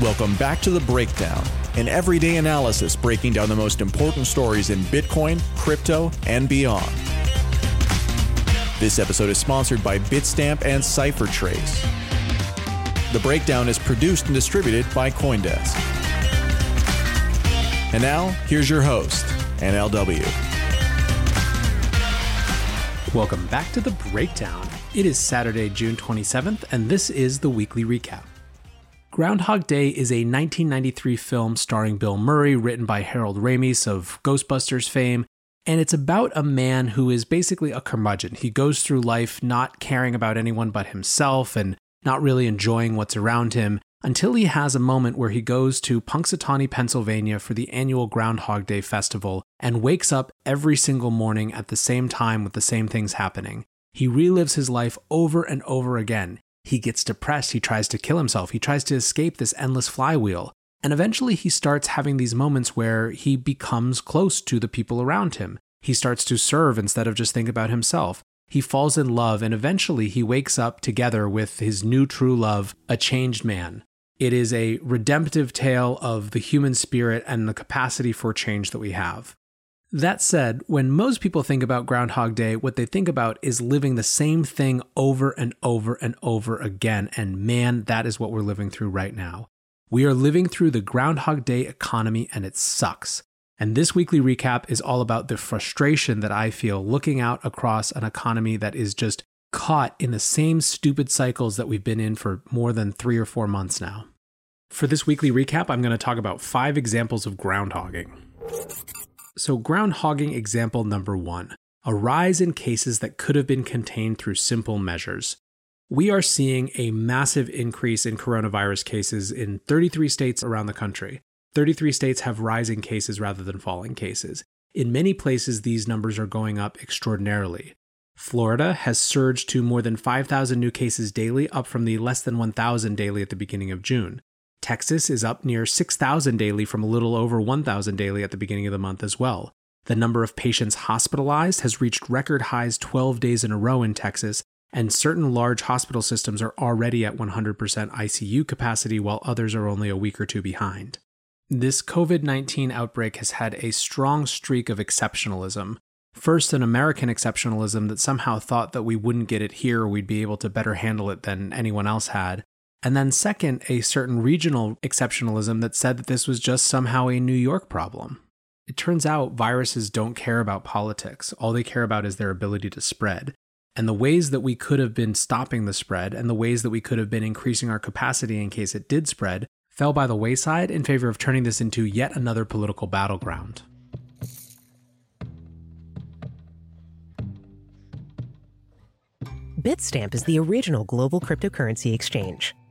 Welcome back to The Breakdown, an everyday analysis breaking down the most important stories in Bitcoin, crypto, and beyond. This episode is sponsored by Bitstamp and CipherTrace. The Breakdown is produced and distributed by Coindesk. And now, here's your host, NLW. Welcome back to The Breakdown. It is Saturday, June 27th, and this is the weekly recap. Groundhog Day is a 1993 film starring Bill Murray, written by Harold Ramis of Ghostbusters fame, and it's about a man who is basically a curmudgeon. He goes through life not caring about anyone but himself and not really enjoying what's around him until he has a moment where he goes to Punxsutawney, Pennsylvania for the annual Groundhog Day festival and wakes up every single morning at the same time with the same things happening. He relives his life over and over again. He gets depressed, he tries to kill himself, he tries to escape this endless flywheel. And eventually he starts having these moments where he becomes close to the people around him. He starts to serve instead of just think about himself. He falls in love and eventually he wakes up together with his new true love, a changed man. It is a redemptive tale of the human spirit and the capacity for change that we have. That said, when most people think about Groundhog Day, what they think about is living the same thing over and over and over again. And man, that is what we're living through right now. We are living through the Groundhog Day economy and it sucks. And this weekly recap is all about the frustration that I feel looking out across an economy that is just caught in the same stupid cycles that we've been in for more than three or four months now. For this weekly recap, I'm going to talk about five examples of groundhogging. So, groundhogging example number one a rise in cases that could have been contained through simple measures. We are seeing a massive increase in coronavirus cases in 33 states around the country. 33 states have rising cases rather than falling cases. In many places, these numbers are going up extraordinarily. Florida has surged to more than 5,000 new cases daily, up from the less than 1,000 daily at the beginning of June. Texas is up near 6,000 daily from a little over 1,000 daily at the beginning of the month as well. The number of patients hospitalized has reached record highs 12 days in a row in Texas, and certain large hospital systems are already at 100% ICU capacity while others are only a week or two behind. This COVID 19 outbreak has had a strong streak of exceptionalism. First, an American exceptionalism that somehow thought that we wouldn't get it here we'd be able to better handle it than anyone else had. And then, second, a certain regional exceptionalism that said that this was just somehow a New York problem. It turns out viruses don't care about politics. All they care about is their ability to spread. And the ways that we could have been stopping the spread and the ways that we could have been increasing our capacity in case it did spread fell by the wayside in favor of turning this into yet another political battleground. Bitstamp is the original global cryptocurrency exchange.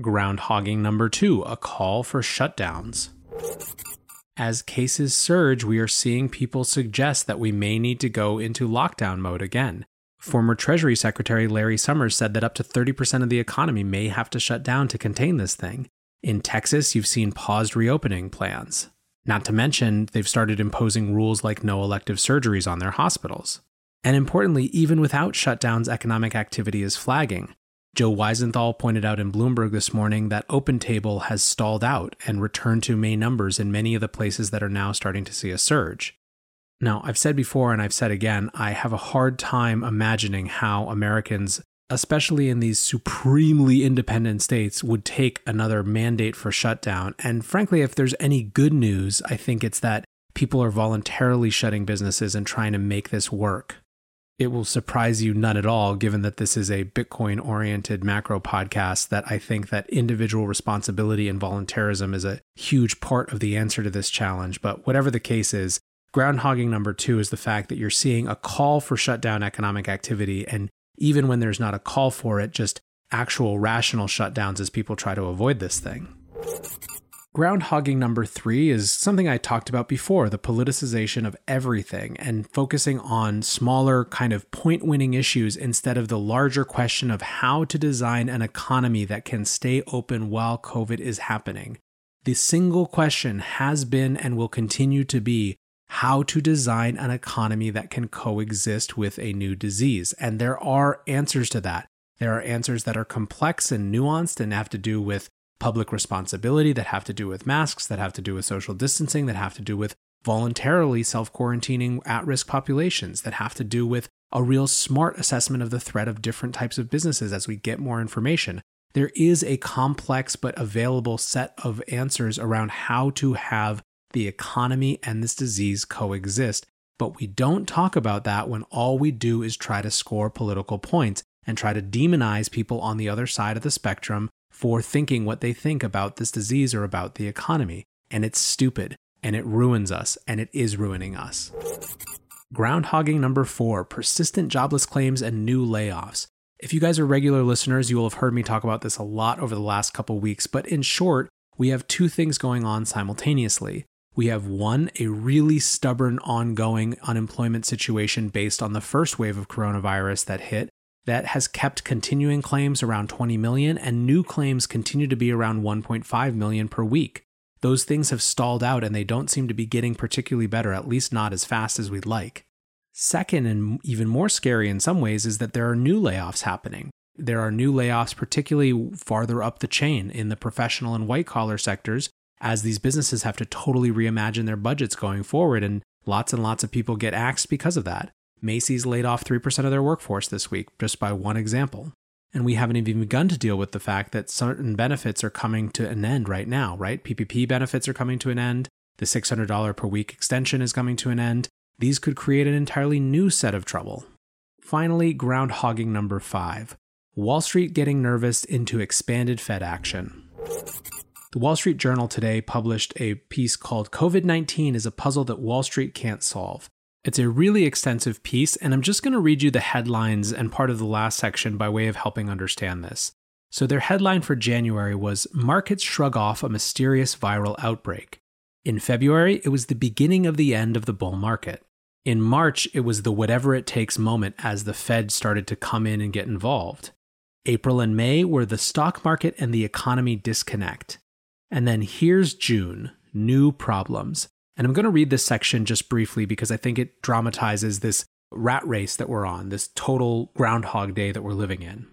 Groundhogging number two, a call for shutdowns. As cases surge, we are seeing people suggest that we may need to go into lockdown mode again. Former Treasury Secretary Larry Summers said that up to 30% of the economy may have to shut down to contain this thing. In Texas, you've seen paused reopening plans. Not to mention, they've started imposing rules like no elective surgeries on their hospitals. And importantly, even without shutdowns, economic activity is flagging. Joe Weisenthal pointed out in Bloomberg this morning that OpenTable has stalled out and returned to May numbers in many of the places that are now starting to see a surge. Now, I've said before and I've said again, I have a hard time imagining how Americans especially in these supremely independent states, would take another mandate for shutdown. And frankly, if there's any good news, I think it's that people are voluntarily shutting businesses and trying to make this work. It will surprise you none at all, given that this is a Bitcoin oriented macro podcast, that I think that individual responsibility and voluntarism is a huge part of the answer to this challenge. But whatever the case is, groundhogging number two is the fact that you're seeing a call for shutdown economic activity and even when there's not a call for it, just actual rational shutdowns as people try to avoid this thing. Groundhogging number three is something I talked about before the politicization of everything and focusing on smaller, kind of point winning issues instead of the larger question of how to design an economy that can stay open while COVID is happening. The single question has been and will continue to be how to design an economy that can coexist with a new disease. And there are answers to that. There are answers that are complex and nuanced and have to do with public responsibility, that have to do with masks, that have to do with social distancing, that have to do with voluntarily self quarantining at risk populations, that have to do with a real smart assessment of the threat of different types of businesses as we get more information. There is a complex but available set of answers around how to have the economy and this disease coexist. But we don't talk about that when all we do is try to score political points and try to demonize people on the other side of the spectrum for thinking what they think about this disease or about the economy. And it's stupid and it ruins us and it is ruining us. Groundhogging number four persistent jobless claims and new layoffs. If you guys are regular listeners, you will have heard me talk about this a lot over the last couple weeks, but in short, we have two things going on simultaneously. We have one, a really stubborn ongoing unemployment situation based on the first wave of coronavirus that hit that has kept continuing claims around 20 million and new claims continue to be around 1.5 million per week. Those things have stalled out and they don't seem to be getting particularly better, at least not as fast as we'd like. Second, and even more scary in some ways, is that there are new layoffs happening. There are new layoffs, particularly farther up the chain in the professional and white collar sectors, as these businesses have to totally reimagine their budgets going forward, and lots and lots of people get axed because of that. Macy's laid off 3% of their workforce this week, just by one example. And we haven't even begun to deal with the fact that certain benefits are coming to an end right now, right? PPP benefits are coming to an end. The $600 per week extension is coming to an end. These could create an entirely new set of trouble. Finally, groundhogging number five Wall Street getting nervous into expanded Fed action. The Wall Street Journal today published a piece called COVID 19 is a puzzle that Wall Street can't solve. It's a really extensive piece, and I'm just going to read you the headlines and part of the last section by way of helping understand this. So, their headline for January was Markets Shrug Off a Mysterious Viral Outbreak. In February, it was the beginning of the end of the bull market. In March, it was the whatever it takes moment as the Fed started to come in and get involved. April and May were the stock market and the economy disconnect. And then here's June new problems. And I'm going to read this section just briefly because I think it dramatizes this rat race that we're on, this total Groundhog Day that we're living in.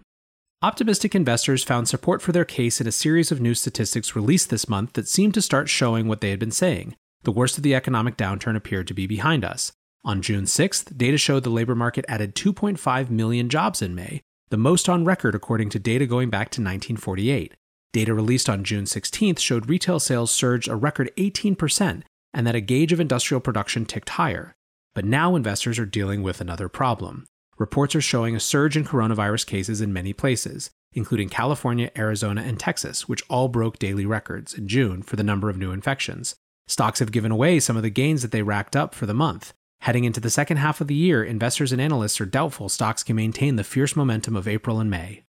Optimistic investors found support for their case in a series of new statistics released this month that seemed to start showing what they had been saying. The worst of the economic downturn appeared to be behind us. On June 6th, data showed the labor market added 2.5 million jobs in May, the most on record according to data going back to 1948. Data released on June 16th showed retail sales surged a record 18% and that a gauge of industrial production ticked higher. But now investors are dealing with another problem. Reports are showing a surge in coronavirus cases in many places, including California, Arizona, and Texas, which all broke daily records in June for the number of new infections. Stocks have given away some of the gains that they racked up for the month. Heading into the second half of the year, investors and analysts are doubtful stocks can maintain the fierce momentum of April and May.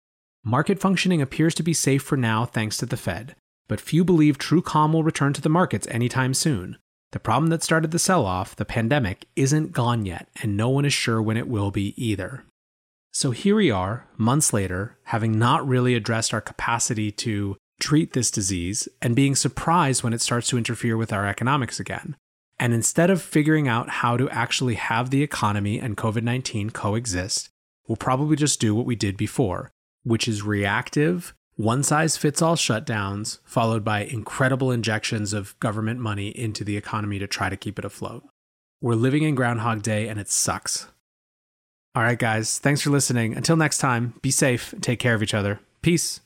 Market functioning appears to be safe for now thanks to the Fed, but few believe true calm will return to the markets anytime soon. The problem that started the sell off, the pandemic, isn't gone yet, and no one is sure when it will be either. So here we are, months later, having not really addressed our capacity to treat this disease and being surprised when it starts to interfere with our economics again. And instead of figuring out how to actually have the economy and COVID 19 coexist, we'll probably just do what we did before which is reactive, one size fits all shutdowns, followed by incredible injections of government money into the economy to try to keep it afloat. We're living in Groundhog Day and it sucks. All right, guys. Thanks for listening. Until next time, be safe. Take care of each other. Peace.